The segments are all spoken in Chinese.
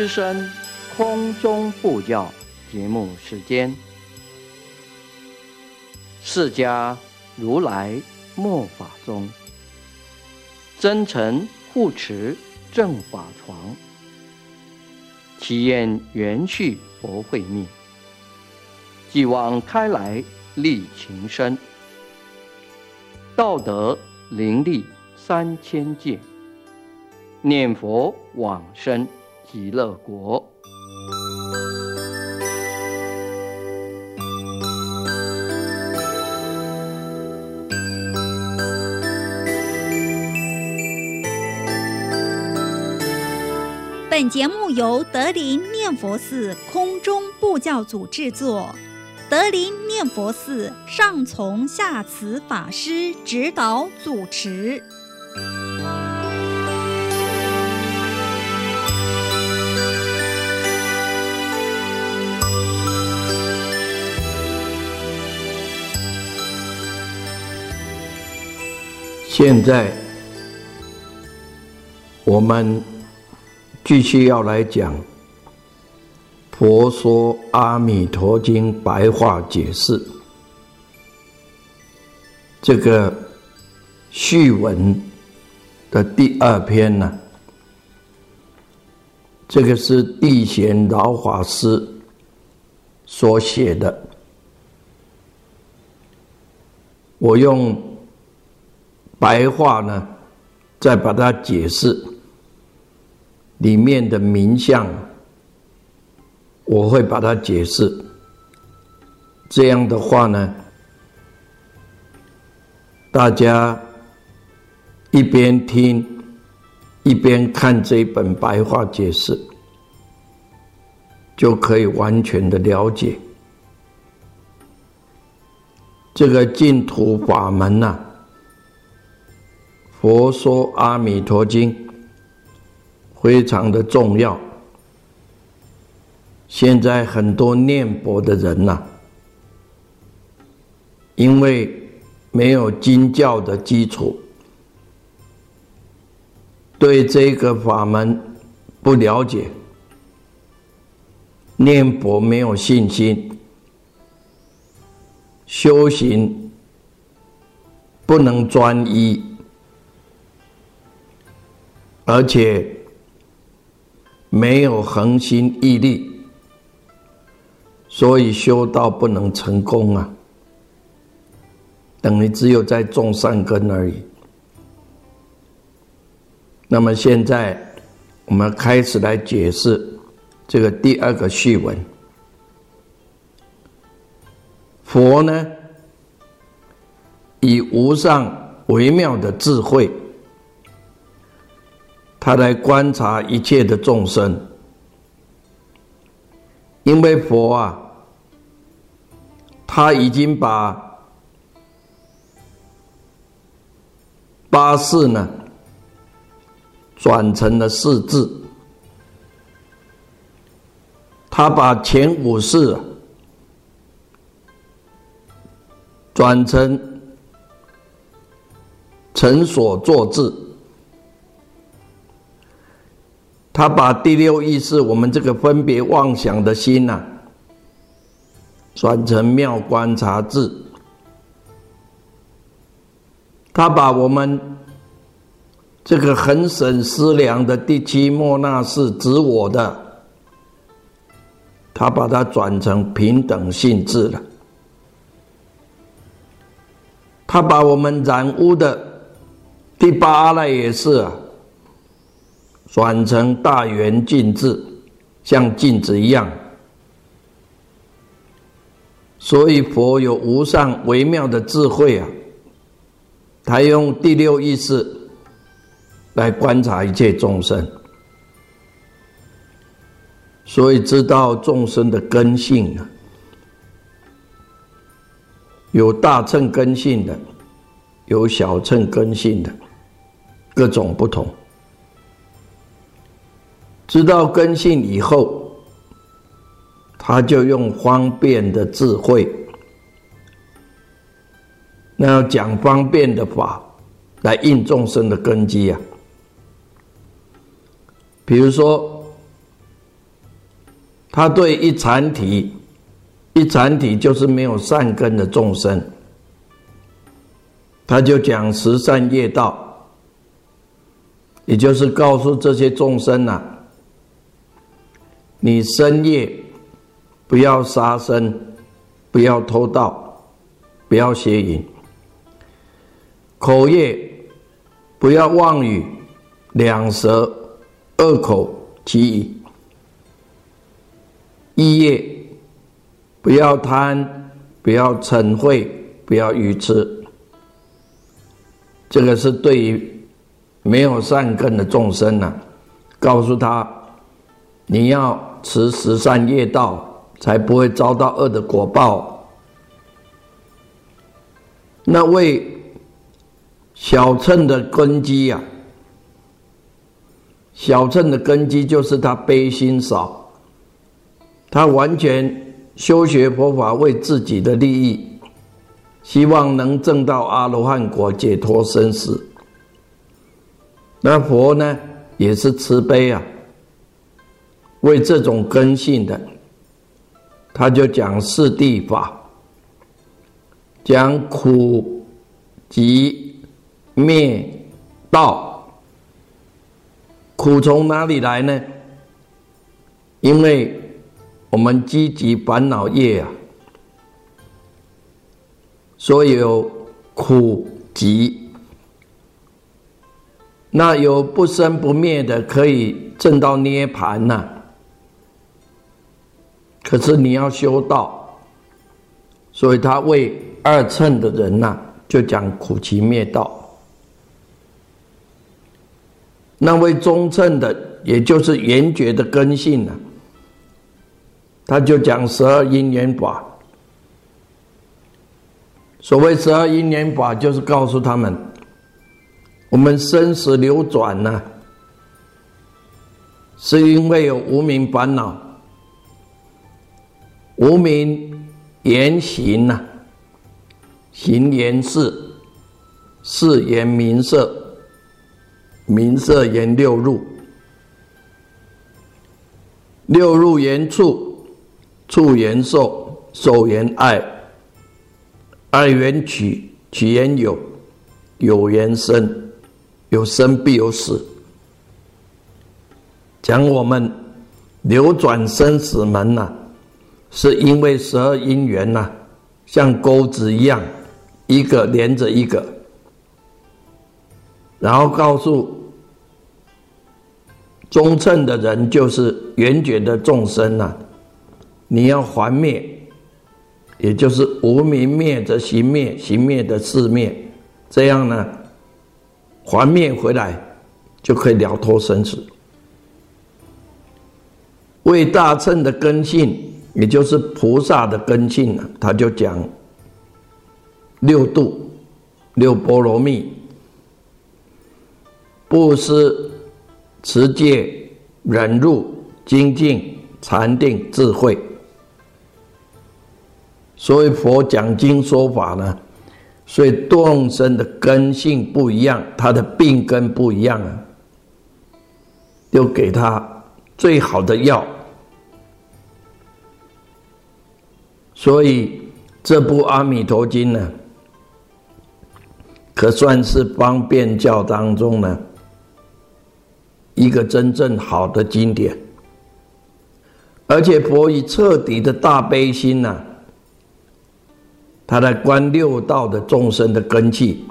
德林之声空中布教节目时间，释迦如来末法中，真诚护持正法床，祈愿元续佛慧命，继往开来立情深，道德灵力三千界。念佛往生极乐国。本节目由德林念佛寺空中布教组制作，德林念佛寺上从下慈法师指导主持。现在，我们继续要来讲《佛说阿弥陀经》白话解释这个序文的第二篇呢。这个是地贤老法师所写的，我用。白话呢，再把它解释里面的名相，我会把它解释。这样的话呢，大家一边听一边看这一本白话解释，就可以完全的了解这个净土法门呐。佛说《阿弥陀经》非常的重要。现在很多念佛的人呐，因为没有经教的基础，对这个法门不了解，念佛没有信心，修行不能专一。而且没有恒心毅力，所以修道不能成功啊！等于只有在种善根而已。那么现在我们开始来解释这个第二个序文。佛呢，以无上微妙的智慧。他来观察一切的众生，因为佛啊，他已经把八事呢转成了四字，他把前五事转成成所作字。他把第六意识，我们这个分别妄想的心呐，转成妙观察智。他把我们这个很审思量的第七莫那是指我的，他把它转成平等性质了。他把我们染污的第八阿赖也是啊。转成大圆镜智，像镜子一样。所以佛有无上微妙的智慧啊，他用第六意识来观察一切众生，所以知道众生的根性啊，有大乘根性的，有小乘根性的，各种不同。知道根性以后，他就用方便的智慧，那要讲方便的法来应众生的根基啊。比如说，他对一禅体，一禅体就是没有善根的众生，他就讲十善业道，也就是告诉这些众生呐，你深夜不要杀生，不要偷盗，不要邪淫，口业不要妄语，两舌恶口其语。一业不要贪，不要嗔恚，不要愚痴。这个是对于没有善根的众生呢，告诉他你要持十善业道，才不会遭到恶的果报。那为小乘的根基呀，小乘的根基就是他悲心少。他完全修学佛法为自己的利益，希望能证到阿罗汉果，解脱生死。那佛呢，也是慈悲啊，为这种根性的，他就讲四谛法，讲苦集灭道。苦从哪里来呢？因为我们积极烦恼业啊，所以有苦集。那有不生不灭的，可以证到涅盘呐。可是你要修道，所以他为二乘的人呐，就讲苦集灭道。那为中乘的，也就是圆觉的根性呢。他就讲十二因缘法。所谓十二因缘法，就是告诉他们，我们生死流转呢，是因为有无名烦恼，无名言行呐，行言事，事言名色，名色言六入，六入言处。处缘受，受言爱，爱缘取，取缘有，有缘生，有生必有死。讲我们流转生死门呐，是因为十二因缘呐，像钩子一样，一个连着一个，然后告诉中称的人，就是圆觉的众生呐。你要还灭，也就是无明灭则行灭，行灭的自灭，这样呢，还灭回来就可以了脱生死。为大乘的根性，也就是菩萨的根性呢，他就讲六度、六波罗蜜、布施、持戒、忍辱、精进、禅定、智慧。所以佛讲经说法呢，所以众生的根性不一样，他的病根不一样啊，就给他最好的药。所以这部《阿弥陀经》呢，可算是方便教当中呢一个真正好的经典，而且佛以彻底的大悲心呢。他在观六道的众生的根器，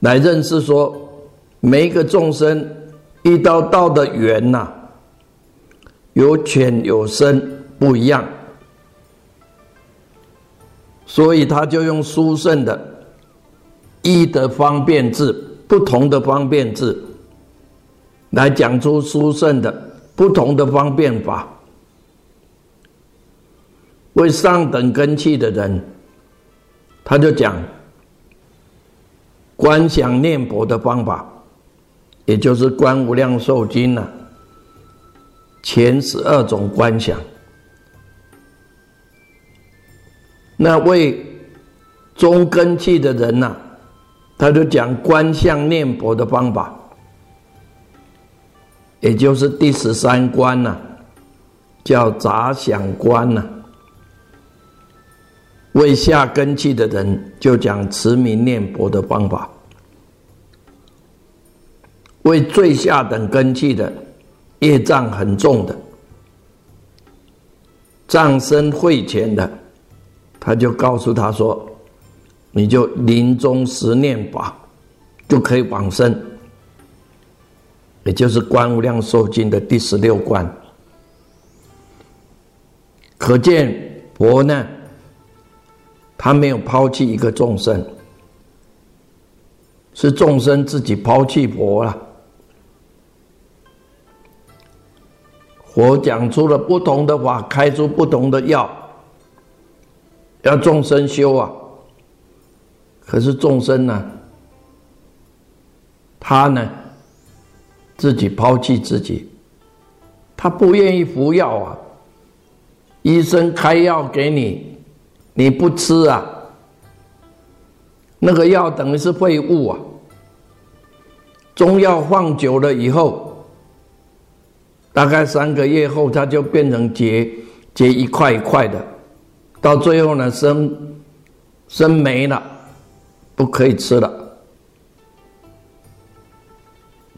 来认识说，每一个众生一道道的缘呐，有浅有深不一样，所以他就用殊胜的一的方便字，不同的方便字，来讲出殊胜的不同的方便法。为上等根器的人，他就讲观想念佛的方法，也就是《观无量寿经》呐，前十二种观想。那为中根器的人呐，他就讲观相念佛的方法，也就是第十三关呐，叫杂想观呐。为下根器的人，就讲持名念佛的方法；为最下等根器的，业障很重的、障深慧浅的，他就告诉他说：“你就临终十念法，就可以往生。”也就是《观无量寿经》的第十六关。可见佛呢？他没有抛弃一个众生，是众生自己抛弃佛了。佛讲出了不同的法，开出不同的药，要众生修啊。可是众生呢，他呢，自己抛弃自己，他不愿意服药啊。医生开药给你。你不吃啊？那个药等于是废物啊！中药放久了以后，大概三个月后，它就变成结结一块一块的，到最后呢，生生霉了，不可以吃了。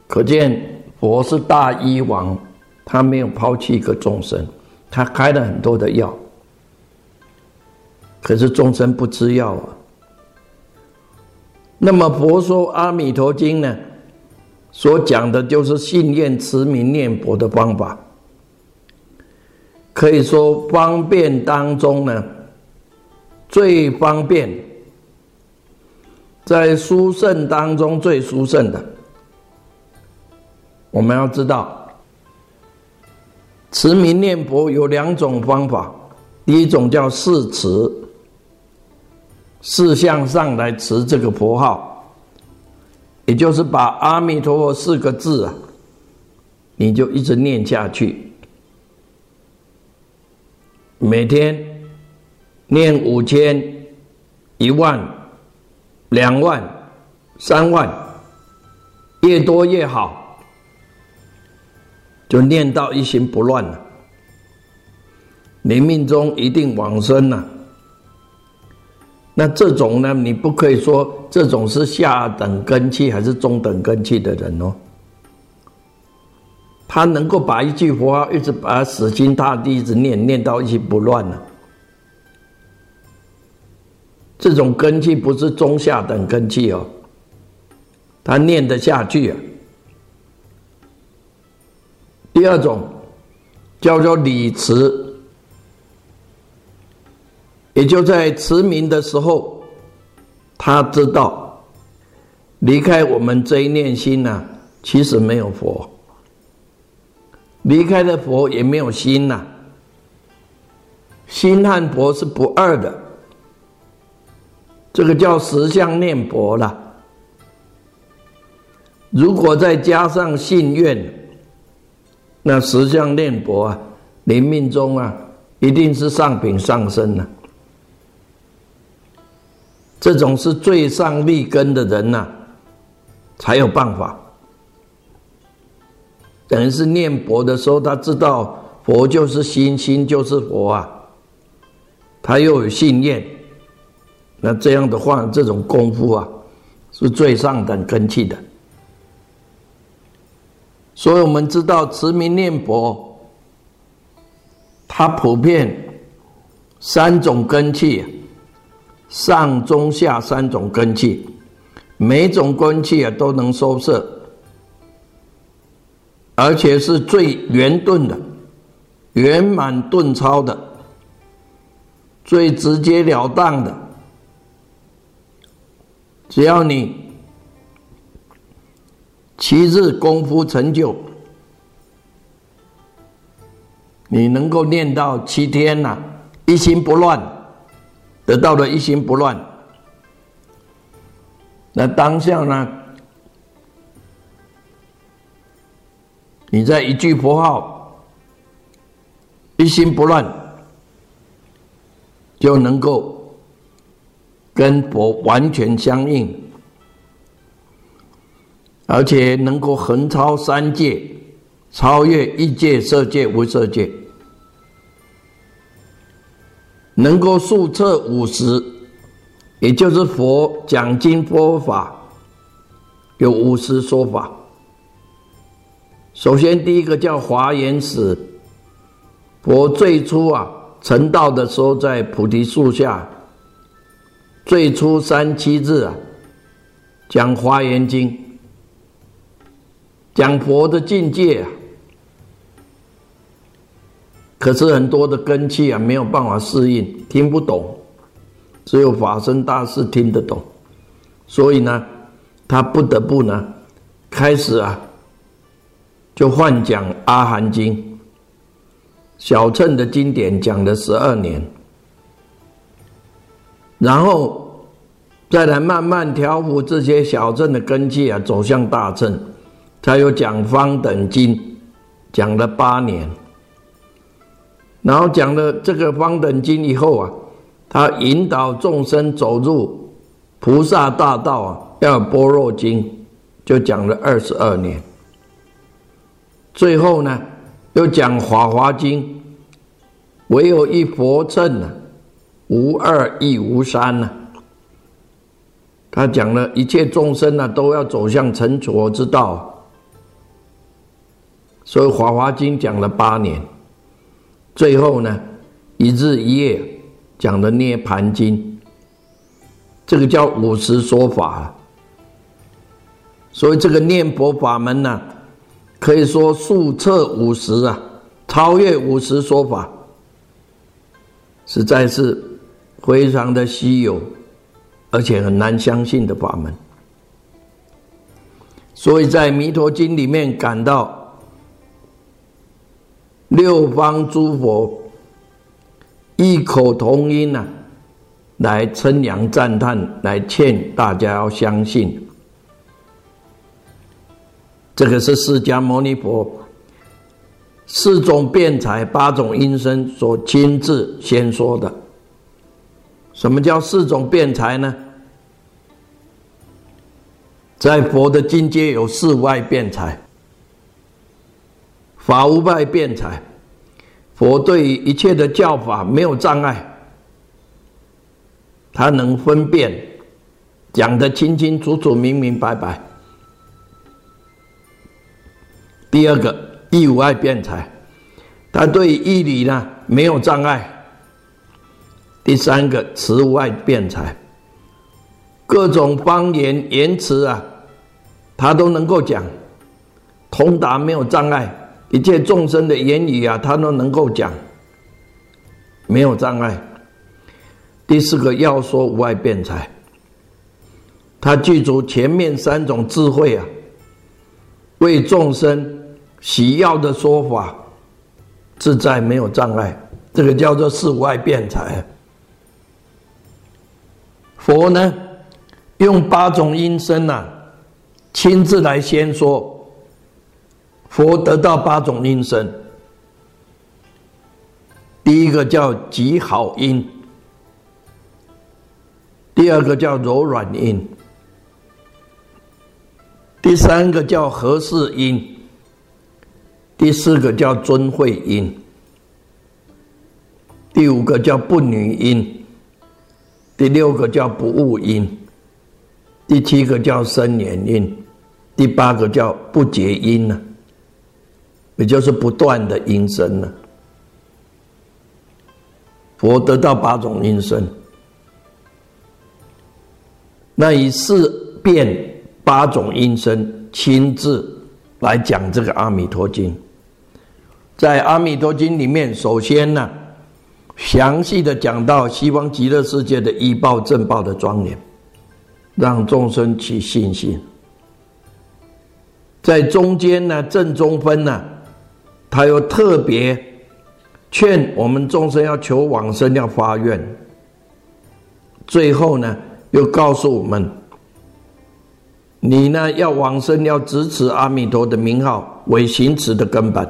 可见佛是大医王，他没有抛弃一个众生，他开了很多的药。可是众生不吃药啊。那么佛说《阿弥陀经》呢，所讲的就是信愿持名念佛的方法。可以说方便当中呢，最方便，在殊胜当中最殊胜的。我们要知道，持名念佛有两种方法，第一种叫誓持。四向上来持这个佛号，也就是把阿弥陀佛四个字啊，你就一直念下去，每天念五千、一万、两万、三万，越多越好，就念到一心不乱了，你命中一定往生了。那这种呢，你不可以说这种是下等根器还是中等根器的人哦。他能够把一句佛号一直把它死心塌地一直念，念到一心不乱呢。这种根器不是中下等根器哦，他念得下去啊。第二种叫做理慈。也就在持名的时候，他知道离开我们这一念心呐，其实没有佛；离开了佛也没有心呐。心和佛是不二的，这个叫实相念佛了。如果再加上信愿，那实相念佛啊，临命中啊，一定是上品上升了。这种是最上立根的人呐，才有办法。等于是念佛的时候，他知道佛就是心，心就是佛啊。他又有信念，那这样的话，这种功夫啊，是最上等根器的。所以我们知道持名念佛，它普遍三种根器。上中下三种根器，每种根器啊都能收摄，而且是最圆顿的、圆满顿超的、最直截了当的。只要你七日功夫成就，你能够念到七天呐，一心不乱。得到了一心不乱，那当下呢？你在一句佛号，一心不乱，就能够跟佛完全相应，而且能够横超三界，超越一界、色界、无色界，能够速测五十，也就是佛讲经佛法有五十说法。首先，第一个叫华严史，佛最初啊成道的时候，在菩提树下，最初三七日啊讲华严经，讲佛的境界啊。可是很多的根器啊，没有办法适应，听不懂，只有法身大士听得懂，所以呢，他不得不呢，开始啊，就换讲阿含经，小乘的经典讲了十二年，然后再来慢慢调伏这些小乘的根基啊，走向大乘，他又讲方等经，讲了八年。然后讲了这个方等经以后啊，他引导众生走入菩萨大道啊，要般若经，就讲了二十二年。最后呢，又讲法华经，唯有一佛乘呢，无二亦无三呢。他讲了一切众生呢，都要走向成佛之道，所以法华经讲了八年。最后呢，一日一夜讲的《涅盘经》，这个叫五十说法。所以这个念佛法门呢，可以说速测五十啊，超越五十说法，实在是非常的稀有，而且很难相信的法门。所以在《弥陀经》里面感到。六方诸佛异口同音呐，来称扬赞叹，来劝大家要相信。这个是释迦牟尼佛四种辩才、八种音声所亲自先说的。什么叫四种辩才呢？在佛的境界有四外辩才。法无外辩才，佛对于一切的教法没有障碍，他能分辨，讲得清清楚楚、明明白白。第二个义无碍辩才，他对义理呢没有障碍。第三个词无碍辩才，各种方言言辞啊，他都能够讲，通达没有障碍。一切众生的言语啊，他都能够讲，没有障碍。第四个要说无碍辩才，他具足前面三种智慧啊，为众生喜要的说法，自在没有障碍，这个叫做世外辩才。佛呢，用八种音声呐，亲自来先说。佛得到八种音声，第一个叫极好音，第二个叫柔软音，第三个叫合适音，第四个叫尊慧音，第五个叫不女音，第六个叫不误音，第七个叫生年音，第八个叫不结音呢。也就是不断的音声呢。佛得到八种音声，那以四变八种音声亲自来讲这个《阿弥陀经》。在《阿弥陀经》里面，首先呢，详细的讲到西方极乐世界的医报正报的庄严，让众生起信心。在中间呢，正中分呢。他又特别劝我们众生要求往生，要发愿。最后呢，又告诉我们：你呢要往生，要支持阿弥陀的名号为行持的根本。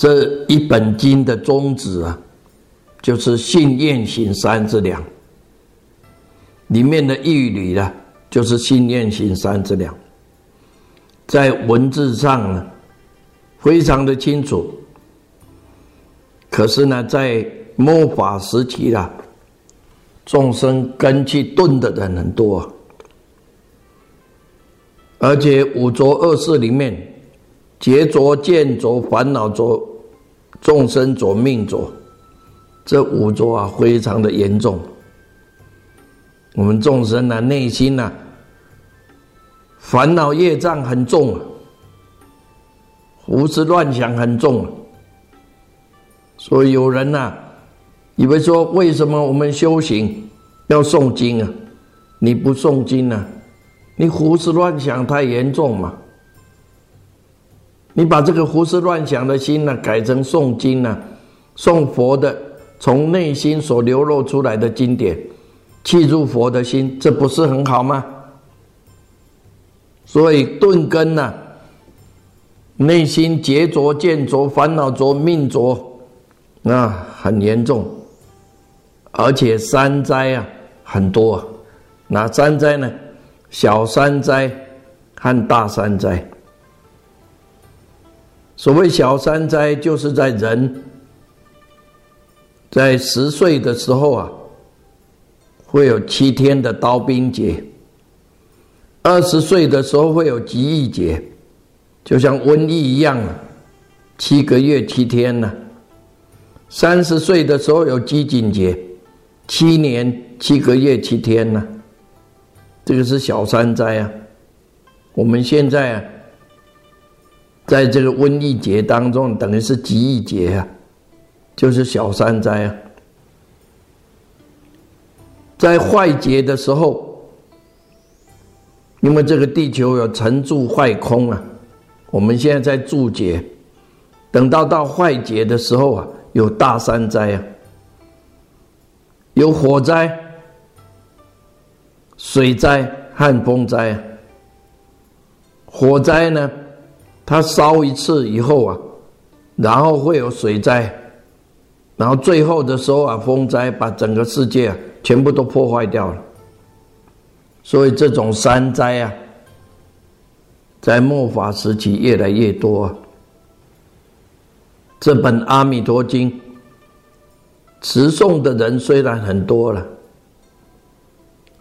这一本经的宗旨啊，就是信愿行三之两。里面的义理呢，就是信愿行三之两。在文字上呢，非常的清楚。可是呢，在末法时期啊，众生根气钝的人很多，而且五浊恶世里面，劫浊、见浊、烦恼浊、众生浊、命浊，这五浊啊，非常的严重。我们众生呢，内心呢，烦恼业障很重，胡思乱想很重。所以有人呐，以为说为什么我们修行要诵经啊？你不诵经呢，你胡思乱想太严重嘛。你把这个胡思乱想的心呢，改成诵经呢，诵佛的从内心所流露出来的经典，记住佛的心，这不是很好吗？所以顿根呢，内心结浊、见浊、烦恼浊、命浊。那很严重，而且三灾啊很多，哪三灾呢？小三灾和大三灾。所谓小三灾，就是在人在十岁的时候啊，会有七天的刀兵劫；二十岁的时候会有极疫劫，就像瘟疫一样，七个月七天呢。三十岁的时候有饥馑节，七年七个月七天呢，这个是小三灾啊。我们现在啊，在这个瘟疫节当中，等于是极疫节啊，就是小山灾啊。在坏劫的时候，因为这个地球有成住坏空啊，我们现在在注解，等到到坏劫的时候啊。有大山灾啊，有火灾、水灾和风灾啊。火灾呢，它烧一次以后啊，然后会有水灾，然后最后的时候啊，风灾把整个世界啊全部都破坏掉了。所以这种山灾啊，在末法时期越来越多。这本《阿弥陀经》持诵的人虽然很多了，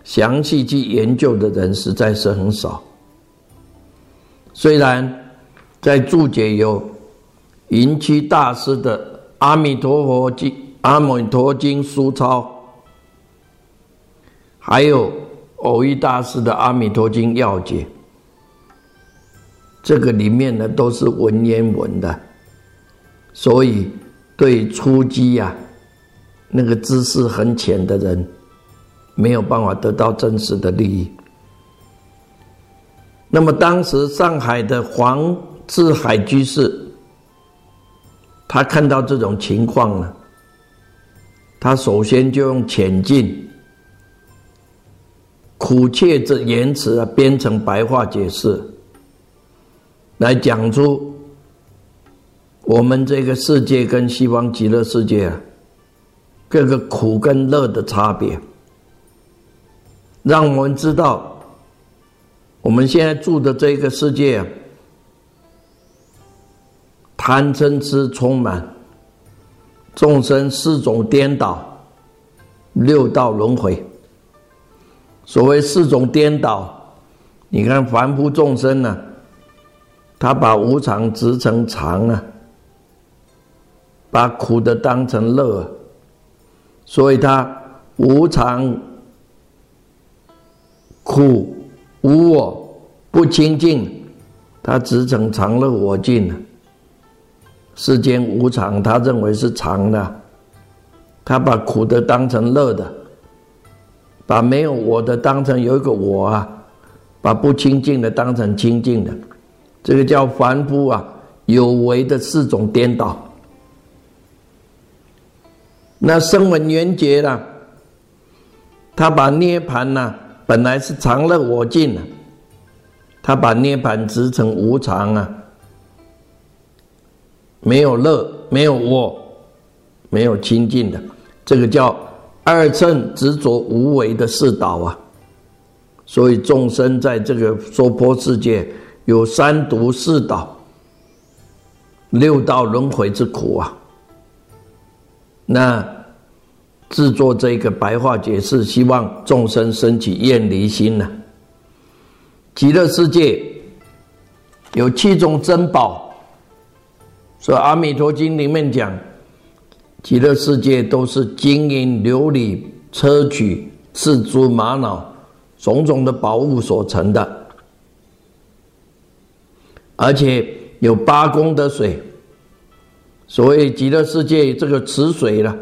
详细去研究的人实在是很少。虽然在注解有云栖大师的《阿弥陀佛经》《阿弥陀经》书抄，还有偶一大师的《阿弥陀经要解》，这个里面呢都是文言文的。所以，对初级呀，那个知识很浅的人，没有办法得到真实的利益。那么，当时上海的黄志海居士，他看到这种情况呢，他首先就用浅近、苦切之言辞啊，编成白话解释，来讲出。我们这个世界跟西方极乐世界啊，各个苦跟乐的差别，让我们知道，我们现在住的这个世界啊，贪嗔痴充满，众生四种颠倒，六道轮回。所谓四种颠倒，你看凡夫众生呢，他把无常执成常啊。把苦的当成乐，所以他无常、苦、无我、不清净，他执成常乐我净了。世间无常，他认为是常的，他把苦的当成乐的，把没有我的当成有一个我啊，把不清净的当成清净的，这个叫凡夫啊有为的四种颠倒。那声闻缘觉呢？他把涅盘呢，本来是常乐我净的，他把涅盘执成无常啊，没有乐，没有我，没有清净的，这个叫二乘执着无为的世道啊。所以众生在这个娑婆世界有三毒四道、六道轮回之苦啊。那制作这个白话解释，希望众生升起厌离心呢。极乐世界有七种珍宝，所以《阿弥陀经》里面讲，极乐世界都是金银琉璃、砗磲、赤珠、玛瑙种种的宝物所成的，而且有八功德水。所谓极乐世界这个池水呢，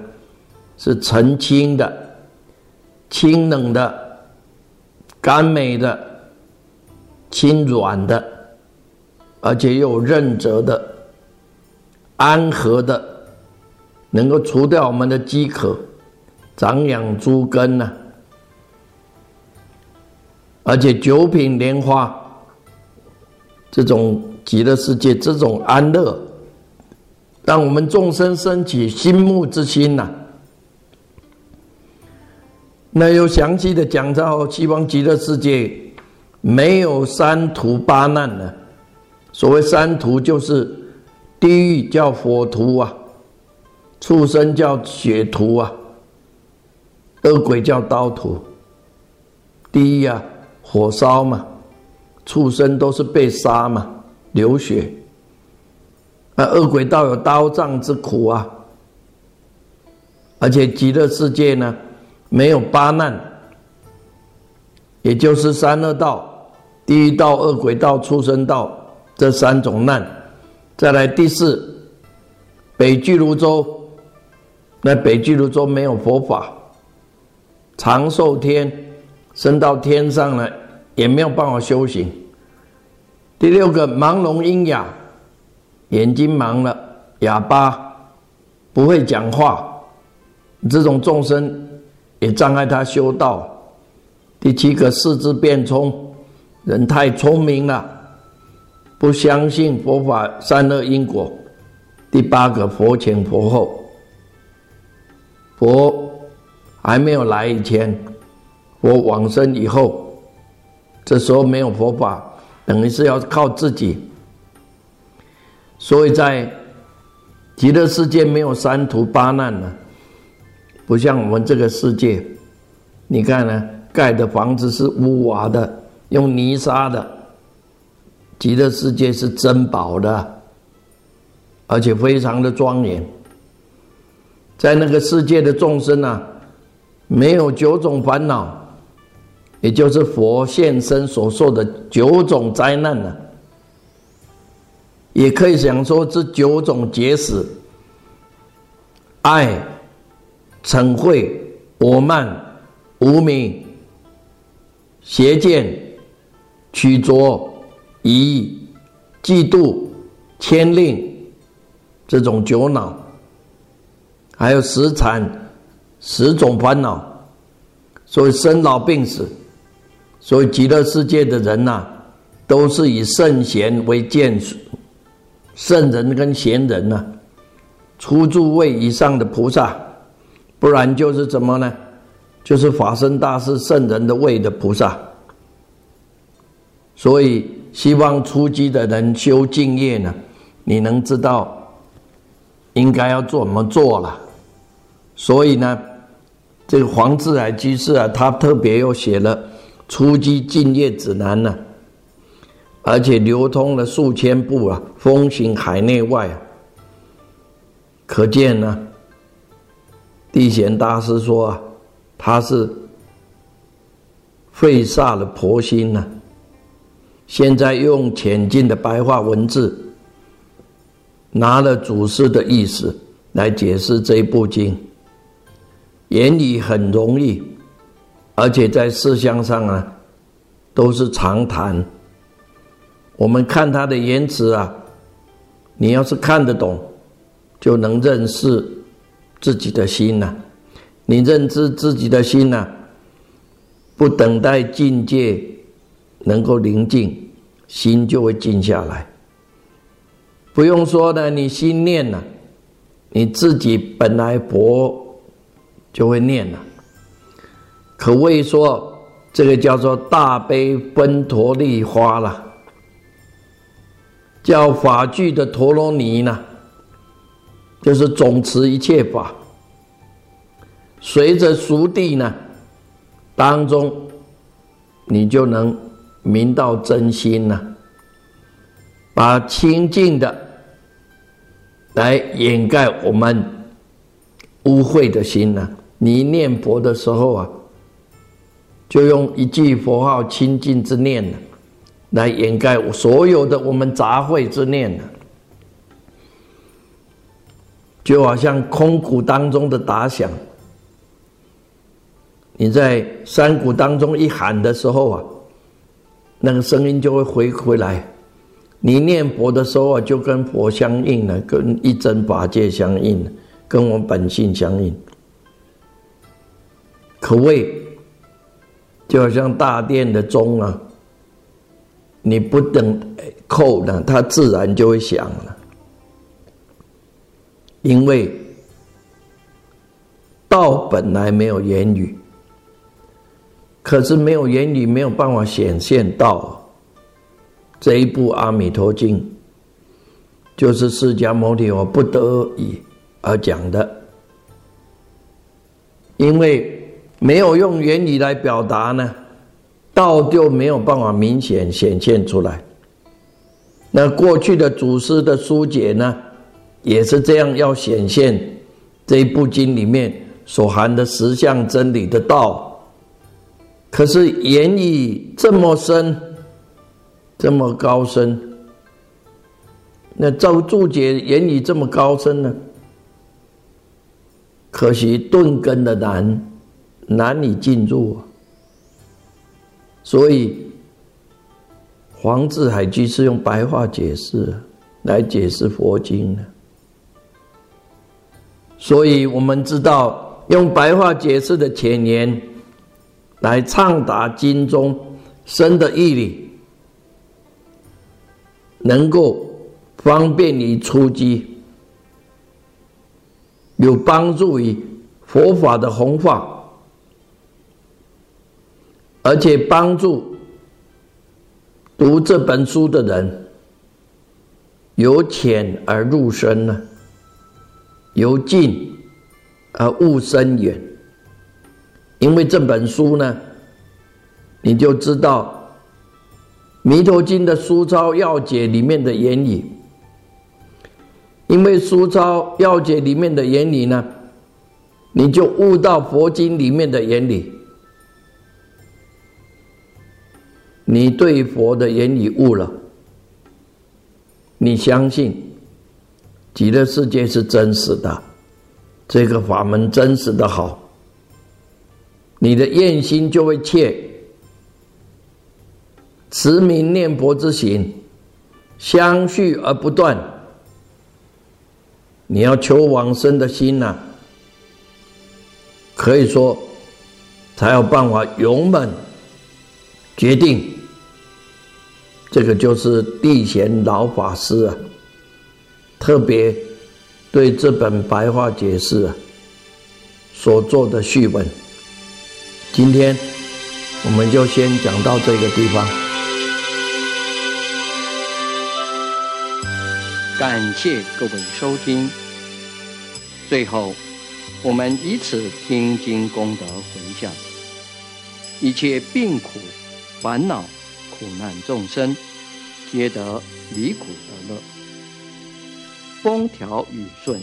是澄清的、清冷的、甘美的、轻软的，而且又有润泽的、安和的，能够除掉我们的饥渴、长养诸根呢。而且九品莲花，这种极乐世界这种安乐。让我们众生升起心目之心呐。那又详细的讲到西方极乐世界没有三途八难呢。所谓三途，就是地狱叫火途啊，畜生叫血途啊，恶鬼叫刀途。地狱啊，火烧嘛，畜生都是被杀嘛，流血。那恶鬼道有刀杖之苦啊，而且极乐世界呢，没有八难，也就是三恶道、地狱道、恶鬼道、畜生道这三种难。再来第四，北俱泸州，那北俱泸州没有佛法，长寿天升到天上了，也没有办法修行。第六个盲聋喑哑。眼睛盲了，哑巴，不会讲话，这种众生也障碍他修道。第七个四肢变聪，人太聪明了，不相信佛法善恶因果。第八个佛前佛后，佛还没有来以前，佛往生以后，这时候没有佛法，等于是要靠自己。所以在极乐世界没有三途八难呢，不像我们这个世界，你看呢，盖的房子是屋瓦的，用泥沙的。极乐世界是珍宝的，而且非常的庄严。在那个世界的众生啊，没有九种烦恼，也就是佛现身所受的九种灾难呢。也可以想说，这九种结使：爱、嗔恚、我慢、无明、邪见、曲浊、疑、嫉妒、牵令这种九恼，还有十禅十种烦恼，所以生老病死，所以极乐世界的人呐，都是以圣贤为见属。圣人跟贤人呐，初住位以上的菩萨，不然就是怎么呢？就是法身大士圣人的位的菩萨。所以希望出击的人修净业呢，你能知道应该要怎么做了。所以呢，这个黄志海居士啊，他特别又写了初级净业指南呢。而且流通了数千部啊，风行海内外啊。可见呢，地贤大师说啊，他是费煞了婆心呢。现在用浅近的白话文字，拿了祖师的意思来解释这一部经，言语很容易，而且在思想上啊，都是常谈。我们看他的言辞啊，你要是看得懂，就能认识自己的心呐。你认知自己的心呐，不等待境界能够宁静，心就会静下来。不用说呢，你心念了，你自己本来佛就会念了。可谓说这个叫做大悲分陀利花了。叫法具的陀罗尼呢，就是总持一切法。随着熟地呢，当中，你就能明道真心了，把清净的来掩盖我们污秽的心呢。你念佛的时候啊，就用一句佛号清净之念呢，来掩盖我所有的我们杂秽之念呢。就好像空谷当中的打响。你在山谷当中一喊的时候啊，那个声音就会回回来。你念佛的时候啊，就跟佛相应了，跟一真法界相应，跟我本性相应。可谓就好像大殿的钟啊，你不等扣呢，它自然就会响了。因为道本来没有言语。可是没有言语，没有办法显现到这一部《阿弥陀经》，就是释迦牟尼佛不得已而讲的。因为没有用言语来表达呢，道就没有办法明显显现出来。那过去的祖师的疏解呢，也是这样，要显现这一部经里面所含的实相真理的道。可是言语这么深，这么高深，那照注解言语这么高深呢？可惜顿根的难，难以进入。所以黄志海居士用白话解释来解释佛经呢。所以我们知道用白话解释的前言。来畅达经中深的义理，能够方便于出击，有帮助于佛法的弘化，而且帮助读这本书的人由浅而入深呢，由近而悟深远。因为这本书呢，你就知道《弥陀经》的书抄要解里面的原理。因为书抄要解里面的原理呢，你就悟到佛经里面的原理。你对佛的原理悟了，你相信极乐世界是真实的，这个法门真实的好。你的愿心就会切，持名念佛之行相续而不断。你要求往生的心呐，可以说才有办法勇猛决定。这个就是地贤老法师啊，特别对这本白话解释啊所做的序文。今天我们就先讲到这个地方。感谢各位收听。最后，我们以此听经功德回向，一切病苦、烦恼、苦难众生，皆得离苦得乐，风调雨顺，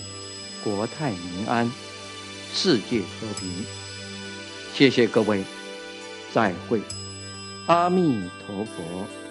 国泰民安，世界和平。谢谢各位，再会，阿弥陀佛。